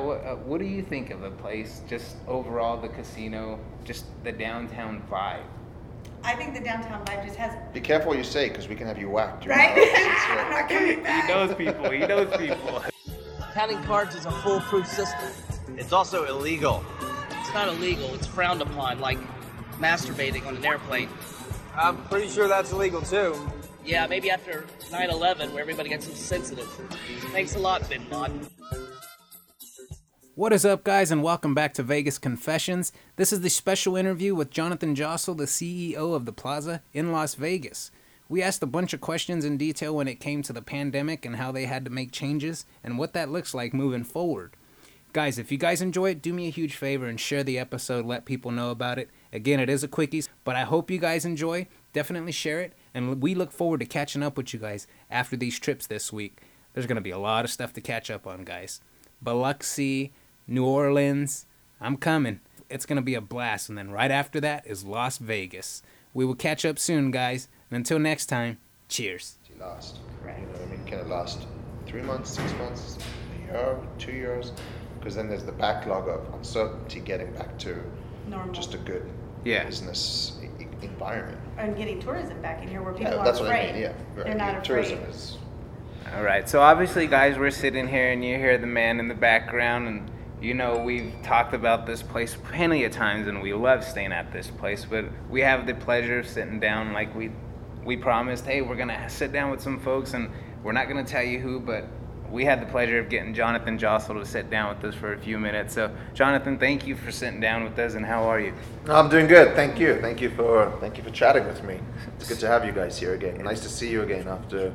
Now, what, uh, what do you think of the place? Just overall, the casino, just the downtown vibe. I think the downtown vibe just has Be careful what you say, because we can have you whacked. you right. know? I'm not coming He knows people. He knows people. Counting cards is a foolproof system. It's also illegal. It's not illegal, it's frowned upon, like masturbating on an airplane. I'm pretty sure that's illegal too. Yeah, maybe after 9 11, where everybody gets so sensitive. Thanks a lot, Bin Laden. What is up, guys, and welcome back to Vegas Confessions. This is the special interview with Jonathan Jossel, the CEO of the Plaza in Las Vegas. We asked a bunch of questions in detail when it came to the pandemic and how they had to make changes and what that looks like moving forward. Guys, if you guys enjoy it, do me a huge favor and share the episode, let people know about it. Again, it is a quickie, but I hope you guys enjoy. Definitely share it, and we look forward to catching up with you guys after these trips this week. There's going to be a lot of stuff to catch up on, guys. Biloxi, New Orleans, I'm coming. It's going to be a blast, and then right after that is Las Vegas. We will catch up soon, guys, and until next time, cheers. He last. Right. You know, what I mean, can it last three months, six months, a year, two years? Because then there's the backlog of uncertainty getting back to Normal. just a good Yeah. business e- environment. and getting tourism back in here where people Yeah, aren't that's what afraid. I mean. Yeah, They're right. not Tourism afraid. is All right. So obviously, guys, we're sitting here, and you hear the man in the background, and you know we've talked about this place plenty of times, and we love staying at this place. But we have the pleasure of sitting down, like we we promised. Hey, we're gonna sit down with some folks, and we're not gonna tell you who, but we had the pleasure of getting Jonathan Jossel to sit down with us for a few minutes. So, Jonathan, thank you for sitting down with us, and how are you? I'm doing good. Thank you. Thank you for thank you for chatting with me. It's good to have you guys here again. Nice to see you again after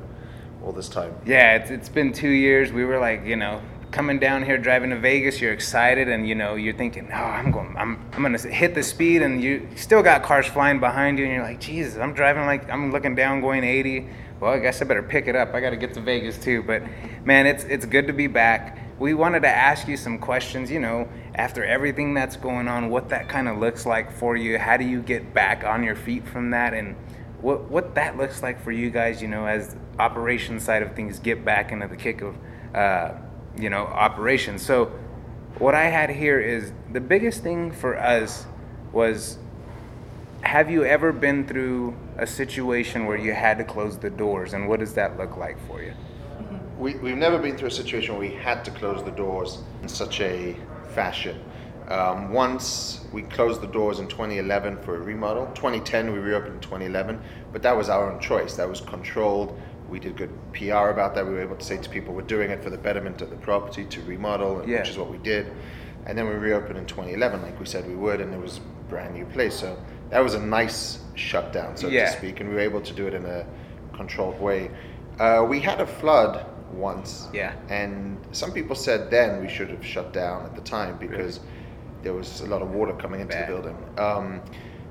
all this time. Yeah, it's, it's been two years. We were like, you know, coming down here driving to Vegas. You're excited, and you know, you're thinking, oh, I'm going, I'm, I'm gonna hit the speed, and you still got cars flying behind you, and you're like, Jesus, I'm driving like I'm looking down going 80. Well, I guess I better pick it up. I got to get to Vegas too. But man, it's it's good to be back. We wanted to ask you some questions. You know, after everything that's going on, what that kind of looks like for you. How do you get back on your feet from that, and what what that looks like for you guys, you know, as operation side of things get back into the kick of, uh, you know, operations. So, what I had here is the biggest thing for us was, have you ever been through a situation where you had to close the doors, and what does that look like for you? We, we've never been through a situation where we had to close the doors in such a fashion. Um, once we closed the doors in 2011 for a remodel. 2010 we reopened in 2011, but that was our own choice. That was controlled. We did good PR about that. We were able to say to people, we're doing it for the betterment of the property to remodel, Yeah. which is what we did. And then we reopened in 2011, like we said we would, and it was a brand new place. So that was a nice shutdown, so Yeah. to speak, and we were able to do it in a controlled way. Uh, we had a flood once, Yeah. and some people said then we should have shut down at the time because there was a lot of water coming into Bad. the building. Um,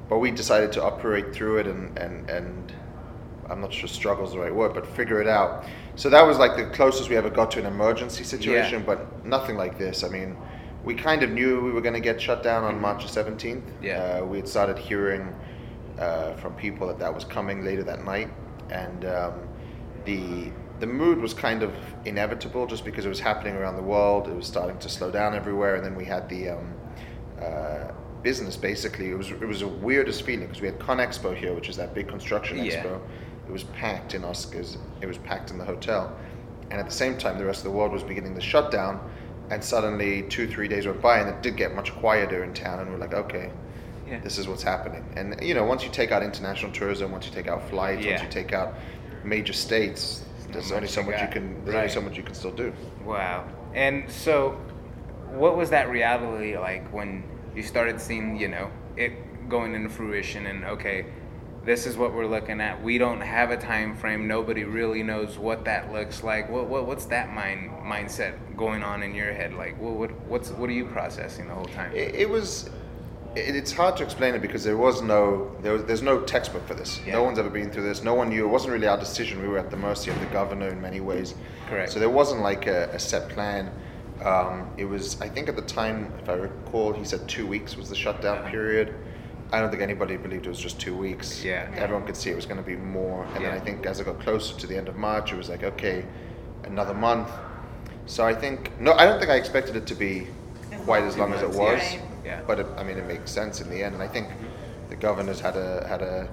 but we decided to operate through it and, and, and I'm not sure struggle is the right word, but figure it out. So that was like the closest we ever got to an emergency situation, but nothing like this. I mean, we kind of knew we were going to get shut down on March 17th. Yeah. Uh, we had started hearing uh, from people that that was coming later that night, and um, the the mood was kind of inevitable just because it was happening around the world. It was starting to slow down everywhere, and then we had the um, uh, business basically. It was it was the weirdest feeling because we had Con Expo here, which is that big construction Yeah. expo. It was packed in Oscars. It was packed in the hotel, and at the same time, the rest of the world was beginning to shut down. And suddenly, two three days went by, and it did get much quieter in town. And we're like, okay, Yeah. this is what's happening. And you know, once you take out international tourism, once you take out flights, Yeah. once you take out major states, there's only so much you got. can. There's Right. only so much you can still do. Wow. And so, what was that reality like when you started seeing, you know, it going into fruition and okay, this is what we're looking at. We don't have a time frame. Nobody really knows what that looks like. What, what what's that mind mindset going on in your head? Like, what, what what's what are you processing the whole time? It, it was. It, it's hard to explain it because there was no there was, there's no textbook for this. Yeah. No one's ever been through this. No one knew. It wasn't really our decision. We were at the mercy of the governor in many ways. Correct. So there wasn't like a, a set plan. Um, it was. I think at the time, if I recall, he said two weeks was the shutdown Uh-huh. period. I don't think anybody believed it was just two weeks. Yeah. Everyone could see it was going to be more. And Yeah. then I think as it got closer to the end of March, it was like, okay, another month. So I think no, I don't think I expected it to be As quite as as long it as it was, was. yeah. Yeah. But it, I mean, it makes sense in the end, and I think the governor's had a had a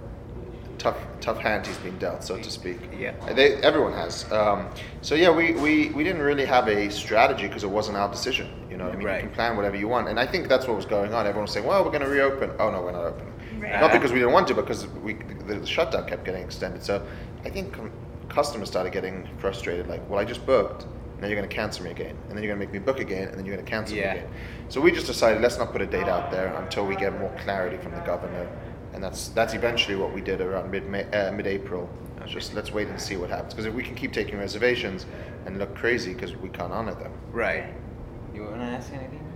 tough tough hand he's been dealt, so to speak. Yeah. They, everyone has. Um, so yeah, we, we, we didn't really have a strategy because it wasn't our decision. Know, what I mean, Right. you can plan whatever you want, and I think that's what was going on. Everyone was saying, "Well, we're going to reopen." Oh no, we're not opening. Right. Not because we didn't want to, because we the, the shutdown kept getting extended. So I think com- customers started getting frustrated. Like, well, I just booked. Now you're going to cancel me again, and then you're going to make me book again, and then you're going to cancel Yeah. me again. So we just decided let's not put a date out there until we get more clarity from the governor, and that's that's eventually what we did around mid uh, mid April. Just let's wait and see what happens. Because if we can keep taking reservations and look crazy because we can't honor them. Right. You want to ask anything?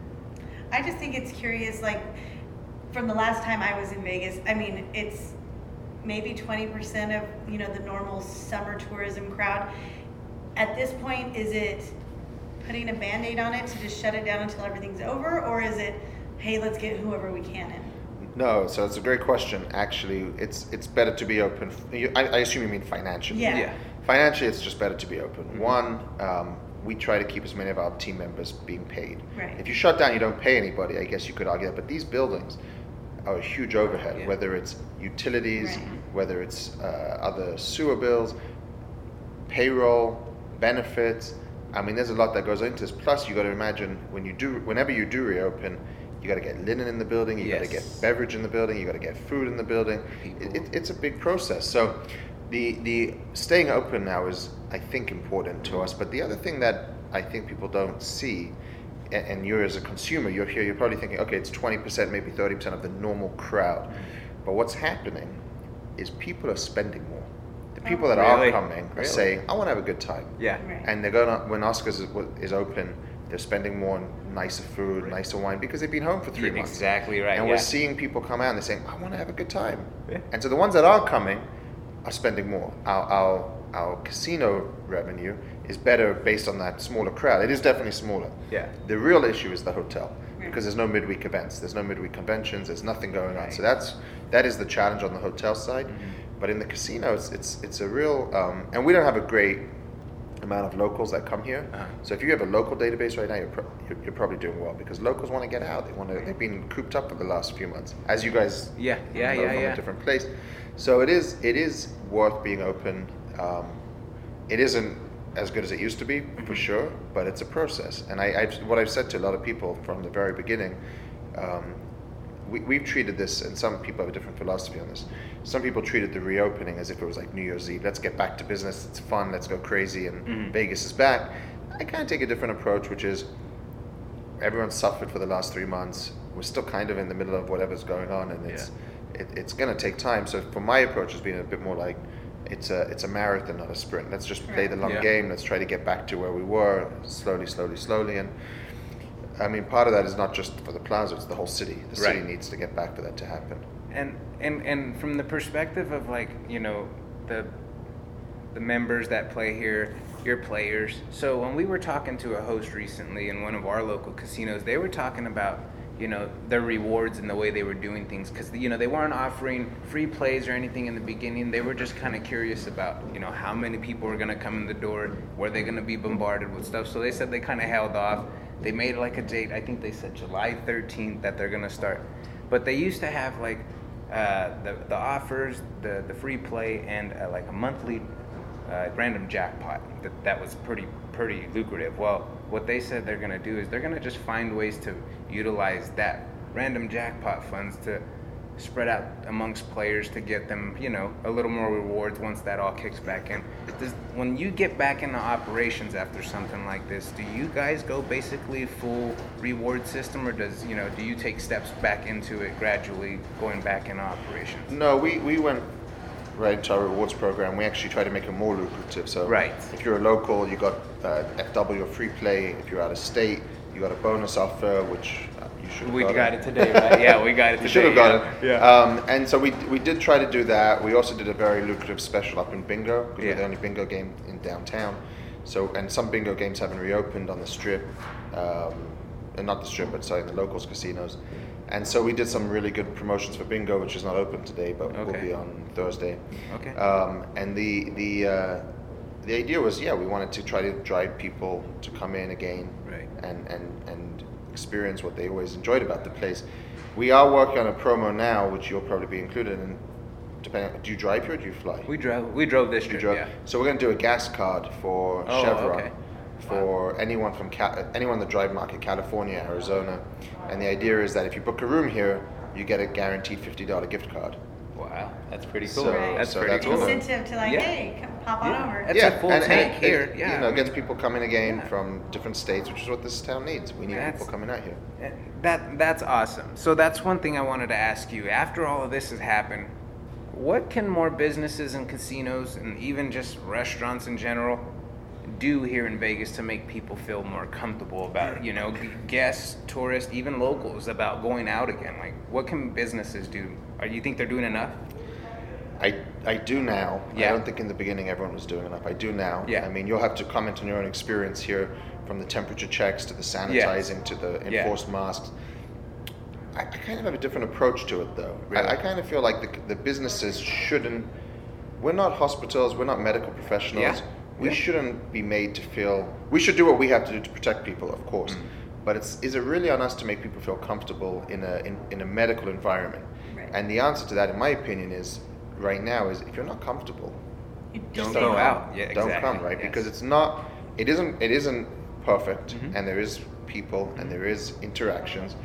I just think it's curious, like, from the last time I was in Vegas, I mean, it's maybe twenty percent of, you know, the normal summer tourism crowd. At this point, is it putting a Band-Aid on it to just shut it down until everything's over? Or is it, hey, let's get whoever we can in? No, so it's a great question. Actually, it's it's better to be open. I, I assume you mean financially. Yeah. Yeah. Financially, it's just better to be open. Mhm. One, um, we try to keep as many of our team members being paid. Right. If you shut down, you don't pay anybody. I guess you could argue that. But these buildings are a huge overhead. Yeah. Whether it's utilities, Right. whether it's uh, other sewer bills, payroll, benefits. I mean, there's a lot that goes into this. Plus, you got to imagine when you do, whenever you do reopen, you got to get linen in the building, you got to get beverage in the building, you got to get food in the building. It, it, it's a big process. So, the the staying open now is, I think, important to us. But the other thing that I think people don't see, and, and you're as a consumer, you're here, you're probably thinking, okay, it's 20%, maybe 30% of the normal crowd. But what's happening is people are spending more. The oh. people that Really? are coming are Really? saying, I want to have a good time. Yeah. Right. And they're going to, when Oscars is, is open, they're spending more on nicer food, nicer wine because they've been home for three months. Exactly right. And yeah. we're seeing people come out and they're saying, I want to have a good time. Yeah. And so the ones that are coming are spending more. Our, our, our casino revenue is better based on that smaller crowd. It is definitely smaller. Yeah. The real issue is the hotel Right. because there's no midweek events, there's no midweek conventions, there's nothing going on. Right. So that's that is the challenge on the hotel side. Mhm. But in the casino, it's it's, it's a real, um, and we don't have a great amount of locals that come here. Uh-huh. So if you have a local database right now, you're, pro- you're, probably doing well because locals want to get out. They want to. They've been cooped up for the last few months, as you guys Yeah, yeah, know yeah, from yeah. a different place. So it is it is worth being open. Um, it isn't as good as it used to be Mm-hmm. for sure, but it's a process. And I, I've, what I've said to a lot of people from the very beginning, um, we, we've treated this, and some people have a different philosophy on this. Some people treated the reopening as if it was like New Year's Eve. Let's get back to business. It's fun. Let's go crazy, and Mhm. Vegas is back. I kind of take a different approach, which is everyone suffered for the last three months. We're still kind of in the middle of whatever's going on, and it's it, it's going to take time. So for my approach has been a bit more like it's a it's a marathon, not a sprint. Let's just play the long Yeah. game. Let's try to get back to where we were slowly, slowly, slowly. And I mean, part of that is not just for the plaza; it's the whole city. The city needs to get back for that to happen. And and and from the perspective of like you know the the members that play here your players. So when we were talking to a host recently in one of our local casinos they were talking about you know their rewards and the way they were doing things. Because you know they weren't offering free plays or anything in the beginning. They were just kind of curious about you know how many people were going to come in the door. Were they going to be bombarded with stuff? So they said they kind of held off. They made like a date. I think they said july 13th that they're going to start. But they used to have like uh, the the offers, the the free play, and uh, like a monthly uh, random jackpot. That that was pretty pretty lucrative. Well, what they said they're gonna do is they're gonna just find ways to utilize that random jackpot funds to spread out amongst players to get them, you know, a little more rewards once that all kicks back in. Does, when you get back into operations after something like this, do you guys go basically full reward system, or does you know, do you take steps back into it gradually, going back into operations? No, we, we went right into our rewards program. We actually try to make it more lucrative. So Right. if you're a local, you got uh, FW or free play. If you're out of state, you got a bonus offer, which you should. We gotten. got it today, right? Yeah, we got it You today. should have yeah. got it. Yeah. Um, and so we, we did try to do that. We also did a very lucrative special up in bingo because we're Yeah. the only bingo game in downtown. So and some bingo games haven't reopened on the strip, um, and not the strip, but sorry, the locals casinos. And so we did some really good promotions for bingo, which is not open today, but will be on Thursday. Okay. Um, and the the uh, the idea was, yeah, we wanted to try to drive people to come in again Right. and, and, and experience what they always enjoyed about the place. We are working on a promo now, which you'll probably be included in. Depending, do you drive here or do you fly? We drove. We drove this You trip. drove- Yeah. So we're going to do a gas card for Oh, Chevron okay. for anyone from Ca- anyone in the drive market, California, Arizona, and the idea is that if you book a room here, you get a guaranteed fifty dollar gift card. Wow, that's pretty cool. So- Right. That's so pretty that's cool. cool. Incentive to like, Yeah. hey, come pop on Yeah. over. That's a full tank it- here, it, yeah, you know, I gets people coming again Yeah. from different states, which is what this town needs. We need That's- people coming out here. Eh, That that's awesome. So that's one thing I wanted to ask you. After all of this has happened, what can more businesses and casinos and even just restaurants in general do here in Vegas to make people feel more comfortable about, you know, guests, tourists, even locals about going out again? Like what can businesses do? Are you think they're doing enough? I, I do now. Yeah. I don't think in the beginning everyone was doing enough. I do now. Yeah. I mean, you'll have to comment on your own experience here, from the temperature checks to the sanitizing to the Yeah. enforced masks. I, I kind of have a different approach to it, though. Really? I, I kind of feel like the, the businesses shouldn't. We're not hospitals. We're not medical professionals. Yeah. We Yeah. shouldn't be made to feel. We should do what we have to do to protect people, of course. Mm. But it's is it really on us to make people feel comfortable in a in, in a medical environment? Right. And the answer to that, in my opinion, is right now is if you're not comfortable, You Don't just go don't out. Yeah, exactly. don't come, right? Yes. Because it's not, it isn't, it isn't perfect, Mhm. and there is people, and there is interactions,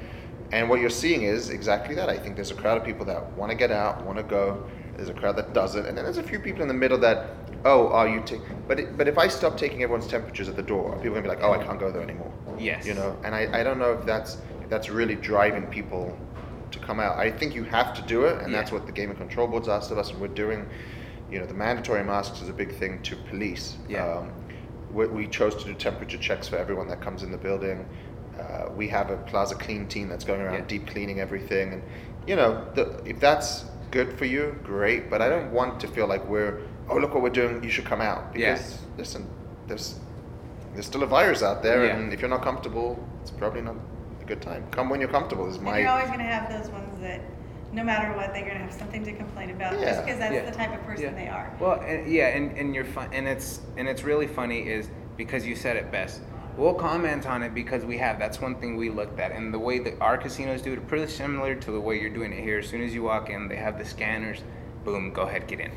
and what you're seeing is exactly that. I think there's a crowd of people that want to get out, want to go. There's a crowd that doesn't, and then there's a few people in the middle that, oh, are you taking? But it, but if I stop taking everyone's temperatures at the door, people are gonna be like, oh, I can't go there anymore. Yes. You know, and I, I don't know if that's if that's really driving people come out. I think you have to do it, and that's what the Gaming Control Board's asked of us, and we're doing. You know, the mandatory masks is a big thing to police. Yeah. Um, we, we chose to do temperature checks for everyone that comes in the building. Uh, we have a Plaza Clean team that's going around Yeah. deep cleaning everything, and you know, the, if that's good for you, great. But I don't want to feel like we're, oh look what we're doing, you should come out. Yeah. Because listen, there's there's still a virus out there, Yeah. and if you're not comfortable, it's probably not good time. Come when you're comfortable. Is my. And my you're always going to have those ones that, no matter what, they're going to have something to complain about Yeah. just because that's Yeah. the type of person Yeah. they are. Well, and, yeah, and, and you're fun, and it's and it's really funny is because you said it best. We'll comment on it because we have. That's one thing we looked at, and the way that our casinos do it, pretty similar to the way you're doing it here. As soon as you walk in, they have the scanners. Boom, go ahead, get in.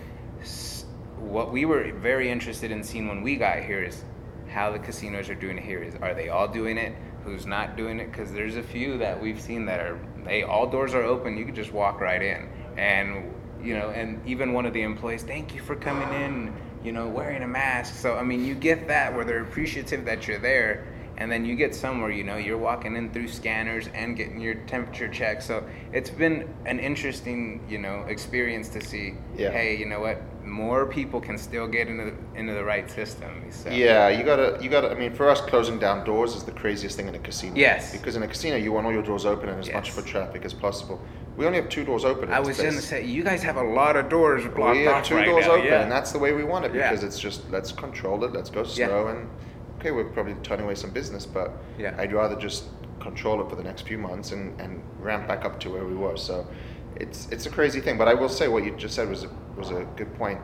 What we were very interested in seeing when we got here is how the casinos are doing it here. Is are they all doing it? Who's not doing it? Because there's a few that we've seen that are they all doors are open. You can just walk right in, and you know, and even one of the employees, thank you for coming in, you know, wearing a mask. So, I mean, you get that where they're appreciative that you're there. And then you get somewhere, you know, you're walking in through scanners and getting your temperature checked. So it's been an interesting, you know, experience to see. Yeah. Hey, you know what? More people can still get into the, into the right system. So. Yeah, you gotta, you gotta. I mean, for us, closing down doors is the craziest thing in a casino. Yes. Because in a casino, you want all your doors open and as much Yes. foot traffic as possible. We only have two doors open. I was going to say, you guys have a lot of doors blocked off. we have off two right doors now. open, yeah. and that's the way we want it Yeah. because it's just let's control it, let's go Yeah. slow, and okay, we're probably turning away some business, but Yeah. I'd rather just control it for the next few months and, and ramp back up to where we were. So it's it's a crazy thing, but I will say what you just said was a, was a good point.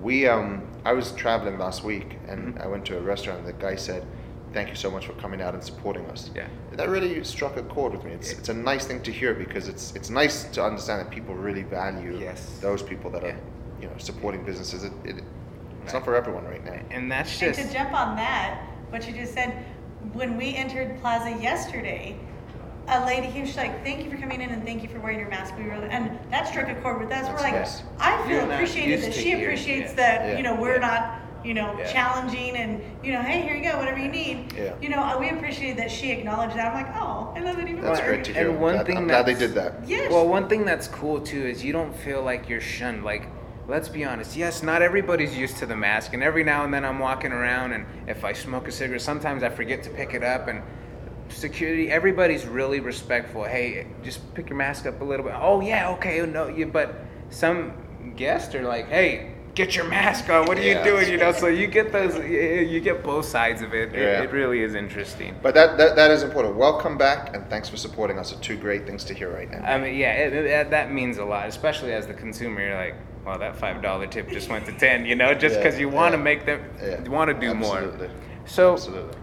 We um I was traveling last week and Mhm. I went to a restaurant and the guy said. Thank you so much for coming out and supporting us. Yeah. That really struck a chord with me. It's, it's a nice thing to hear because it's it's nice to understand that people really value Yes. those people that Yeah. are you know supporting businesses. It, it, it's Right. not for everyone right now. and that's And just. to jump on that, what you just said, when we entered Plaza yesterday, a lady came, she's like, thank you for coming in and thank you for wearing your mask. We really, and that struck a chord with us. We're like, nice. I feel You're appreciated that she hearing appreciates this. that, Yeah. you know, we're Yeah. not, you know, Yeah. challenging and, you know, hey, here you go, whatever you need. Yeah. You know, uh, we appreciated that she acknowledged that. I'm like, oh, I love it even That's more. great to hear. And one Glad- thing I'm glad they did that. Yes. Well, one thing that's cool too is you don't feel like you're shunned. Like, let's be honest. Yes, not everybody's used to the mask, and every now and then I'm walking around, and if I smoke a cigarette, sometimes I forget to pick it up, and security, everybody's really respectful. Hey, just pick your mask up a little bit. Oh yeah, okay, no, you. But some guests are like, hey. Get your mask on. What are Yeah. you doing? You know, so you get those. You get both sides of it. It, it really is interesting. But that, that that is important. Welcome back and thanks for supporting us. Are two great things to hear right now. I mean, yeah, it, it, that means a lot, especially as the consumer. You're like, well, that five dollar tip just went to ten. You know, just Yeah, because you want to yeah, make them, yeah, you want to do absolutely. more. So Absolutely.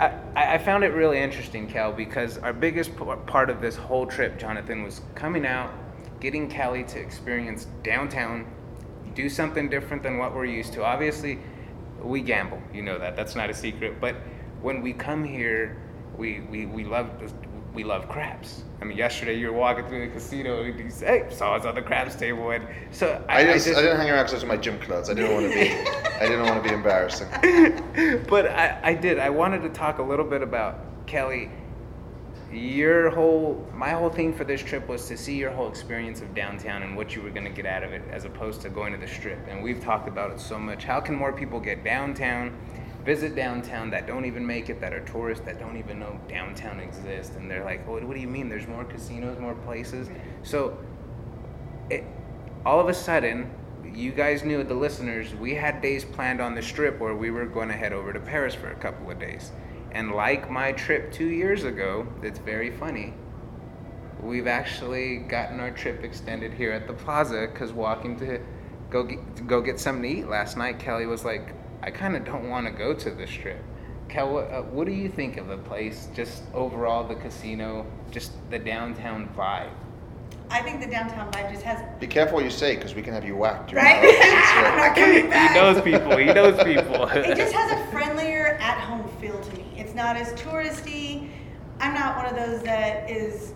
I, I I found it really interesting, Cal, because our biggest part of this whole trip, Jonathan, was coming out, getting Callie to experience downtown, do something different than what we're used to. Obviously, we gamble, you know that. That's not a secret. But when we come here, we we, we love we love craps. I mean, yesterday you were walking through the casino and you said, hey, saw us on the craps table, and so I, just, I didn't hang around because I was in my gym clothes. I didn't want to be. I didn't want to be embarrassing. but I, I did. I wanted to talk a little bit about Kelly. Your whole, my whole thing for this trip was to see your whole experience of downtown and what you were going to get out of it, as opposed to going to the strip. And we've talked about it so much. How can more people get downtown, visit downtown that don't even make it, that are tourists that don't even know downtown exists, and they're like, "What, what do you mean? There's more casinos, more places." So, it, all of a sudden, you guys knew the listeners, we had days planned on the strip where we were going to head over to Paris for a couple of days. And like my trip two years ago, it's very funny. We've actually gotten our trip extended here at the plaza because walking to go get, go get something to eat last night, Kelly was like, I kind of don't want to go to the strip. Kel, what, uh, what do you think of the place? Just overall, the casino, just the downtown vibe. I think the downtown vibe just has Be careful what you say because we can have you whacked. during right. I'm not coming He knows people. He knows people. it just has a friendlier at home feel to me. It's not as touristy. I'm not one of those that is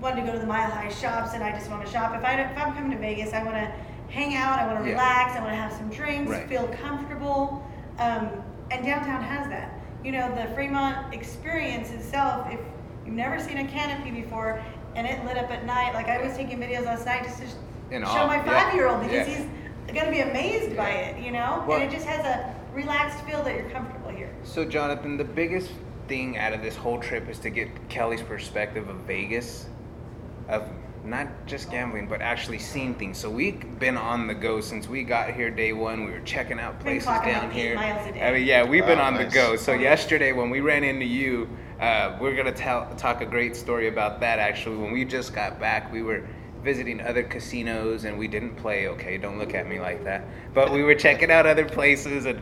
one to go to the mile high shops and I just want to shop. If I if I'm coming to Vegas, I want to hang out. I want to Yeah. relax. I want to have some drinks. Right. Feel comfortable. Um, and downtown has that. You know, the Fremont experience itself. If you've never seen a canopy before and it lit up at night, like I was taking videos last night just to In show my five year old because he's gonna be amazed by it. You know, Well- and it just has a relaxed feel that you're comfortable here. So, Jonathan, the biggest thing out of this whole trip is to get Kelly's perspective of Vegas, of not just gambling, but actually seeing things. So we've been on the go since we got here day one. We were checking out places clocking down like here. miles a day. I mean, yeah, we've been Wow, on the go. So yesterday when we ran into you, uh, we're gonna tell talk a great story about that. Actually, when we just got back, we were visiting other casinos and we didn't play. Okay, don't look at me like that. But we were checking out other places and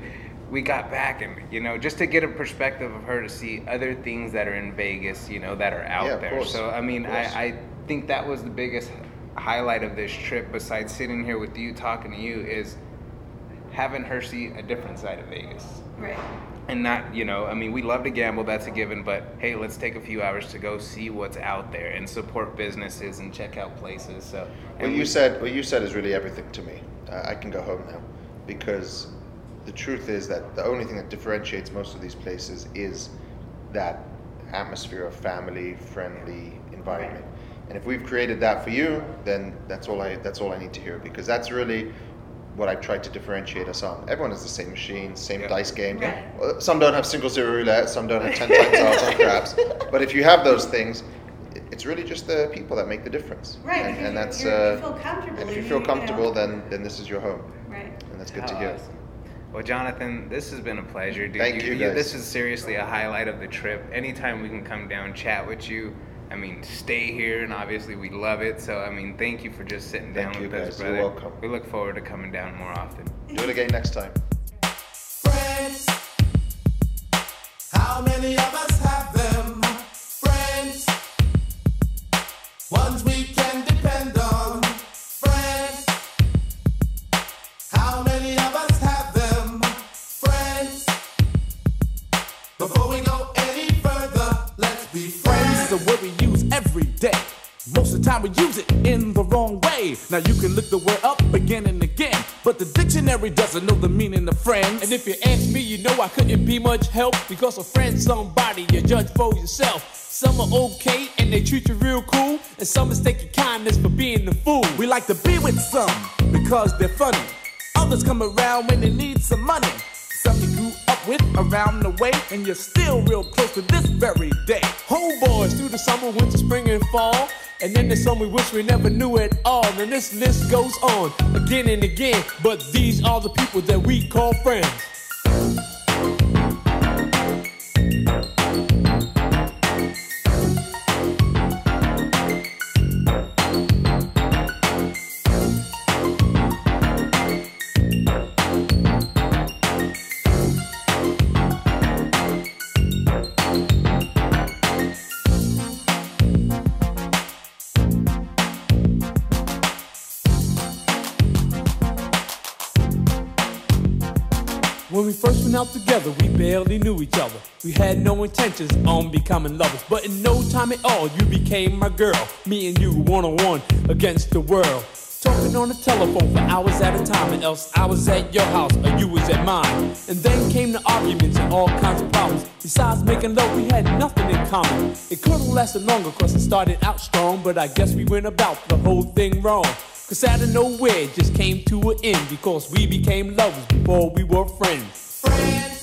we got back and you know just to get a perspective of her to see other things that are in Vegas, you know, that are out Yeah, there. course, So I mean. I, I think that was the biggest highlight of this trip, besides sitting here with you talking to you, is having her see a different side of Vegas. Right. And not, you know, I mean, we love to gamble, that's a given, but hey, let's take a few hours to go see what's out there and support businesses and check out places. So, What you we- said, what you said is really everything to me. Uh, I can go home now, because the truth is that the only thing that differentiates most of these places is that atmosphere of family-friendly environment. And if we've created that for you, then that's all I that's all I need to hear, because that's really what I tried to differentiate us on. Everyone has the same machine, same Yeah. dice game. Right. Uh, Some don't have single zero roulette, some don't have ten times odds on craps. But if you have those things, it's really just the people that make the difference. Right, And, because and you- that's you're- you uh, feel comfortable And if you feel you- you know. comfortable, then then this is your home, Right. and that's good to How hear. awesome. Well, Jonathan, this has been a pleasure, dude. Thank you, guys. This is seriously a highlight of the trip. Anytime we can come down, chat with you. I mean, stay here, and obviously we love it. So, I mean, thank you for just sitting Thank down you, with us, guys. You're brother. welcome. We look forward to coming down more often. Do it again next time. Friends. Now you can look the word up again and again, but the dictionary doesn't know the meaning of friends. And if you ask me, you know I couldn't be much help because a friend's somebody you judge for yourself. Some are okay and they treat you real cool, and some mistake your kindness for being the fool. we like to be with some because they're funny. Others come around when they need some money. Some you grew up with around the way, and you're still real close to this very day. Homeboys through the summer, winter, spring, and fall. And then there's some we wish we never knew at all. And this list goes on again and again. But these are the people that we call friends. When we first went out together, we barely knew each other. We had no intentions on becoming lovers, but in no time at all, you became my girl. Me and you one on one against the world. Talking on the telephone for hours at a time, and else I was at your house or you was at mine. And then came the arguments and all kinds of problems. Besides making love, we had nothing in common. It could have lasted longer, cause it started out strong, but I guess we went about the whole thing wrong. Cause out of nowhere, just came to an end because we became lovers before we were friends. Friends.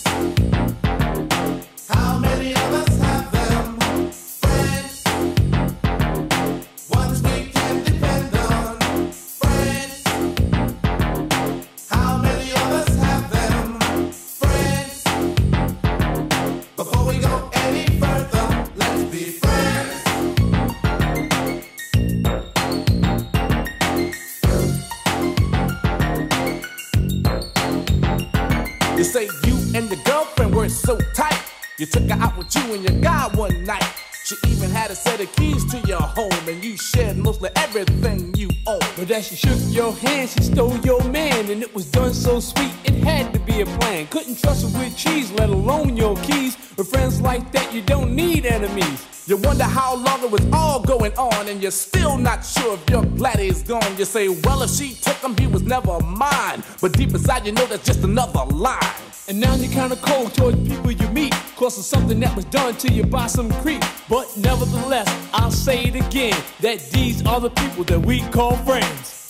You took her out with you and your guy one night. She even had a set of keys to your home, and you shared mostly everything you own. But as she shook your hand, she stole your man, and it was done so sweet, it had to be a plan. Couldn't trust her with cheese, let alone your keys. With friends like that, you don't need enemies. You wonder how long it was all going on, and you're still not sure if your glad he's gone. You say, Well, if she took him, he was never mine. But deep inside, you know that's just another lie. And now you're kinda cold towards people you meet, cause of something that was done to you by some creep. But nevertheless, I'll say it again, that these are the people that we call friends.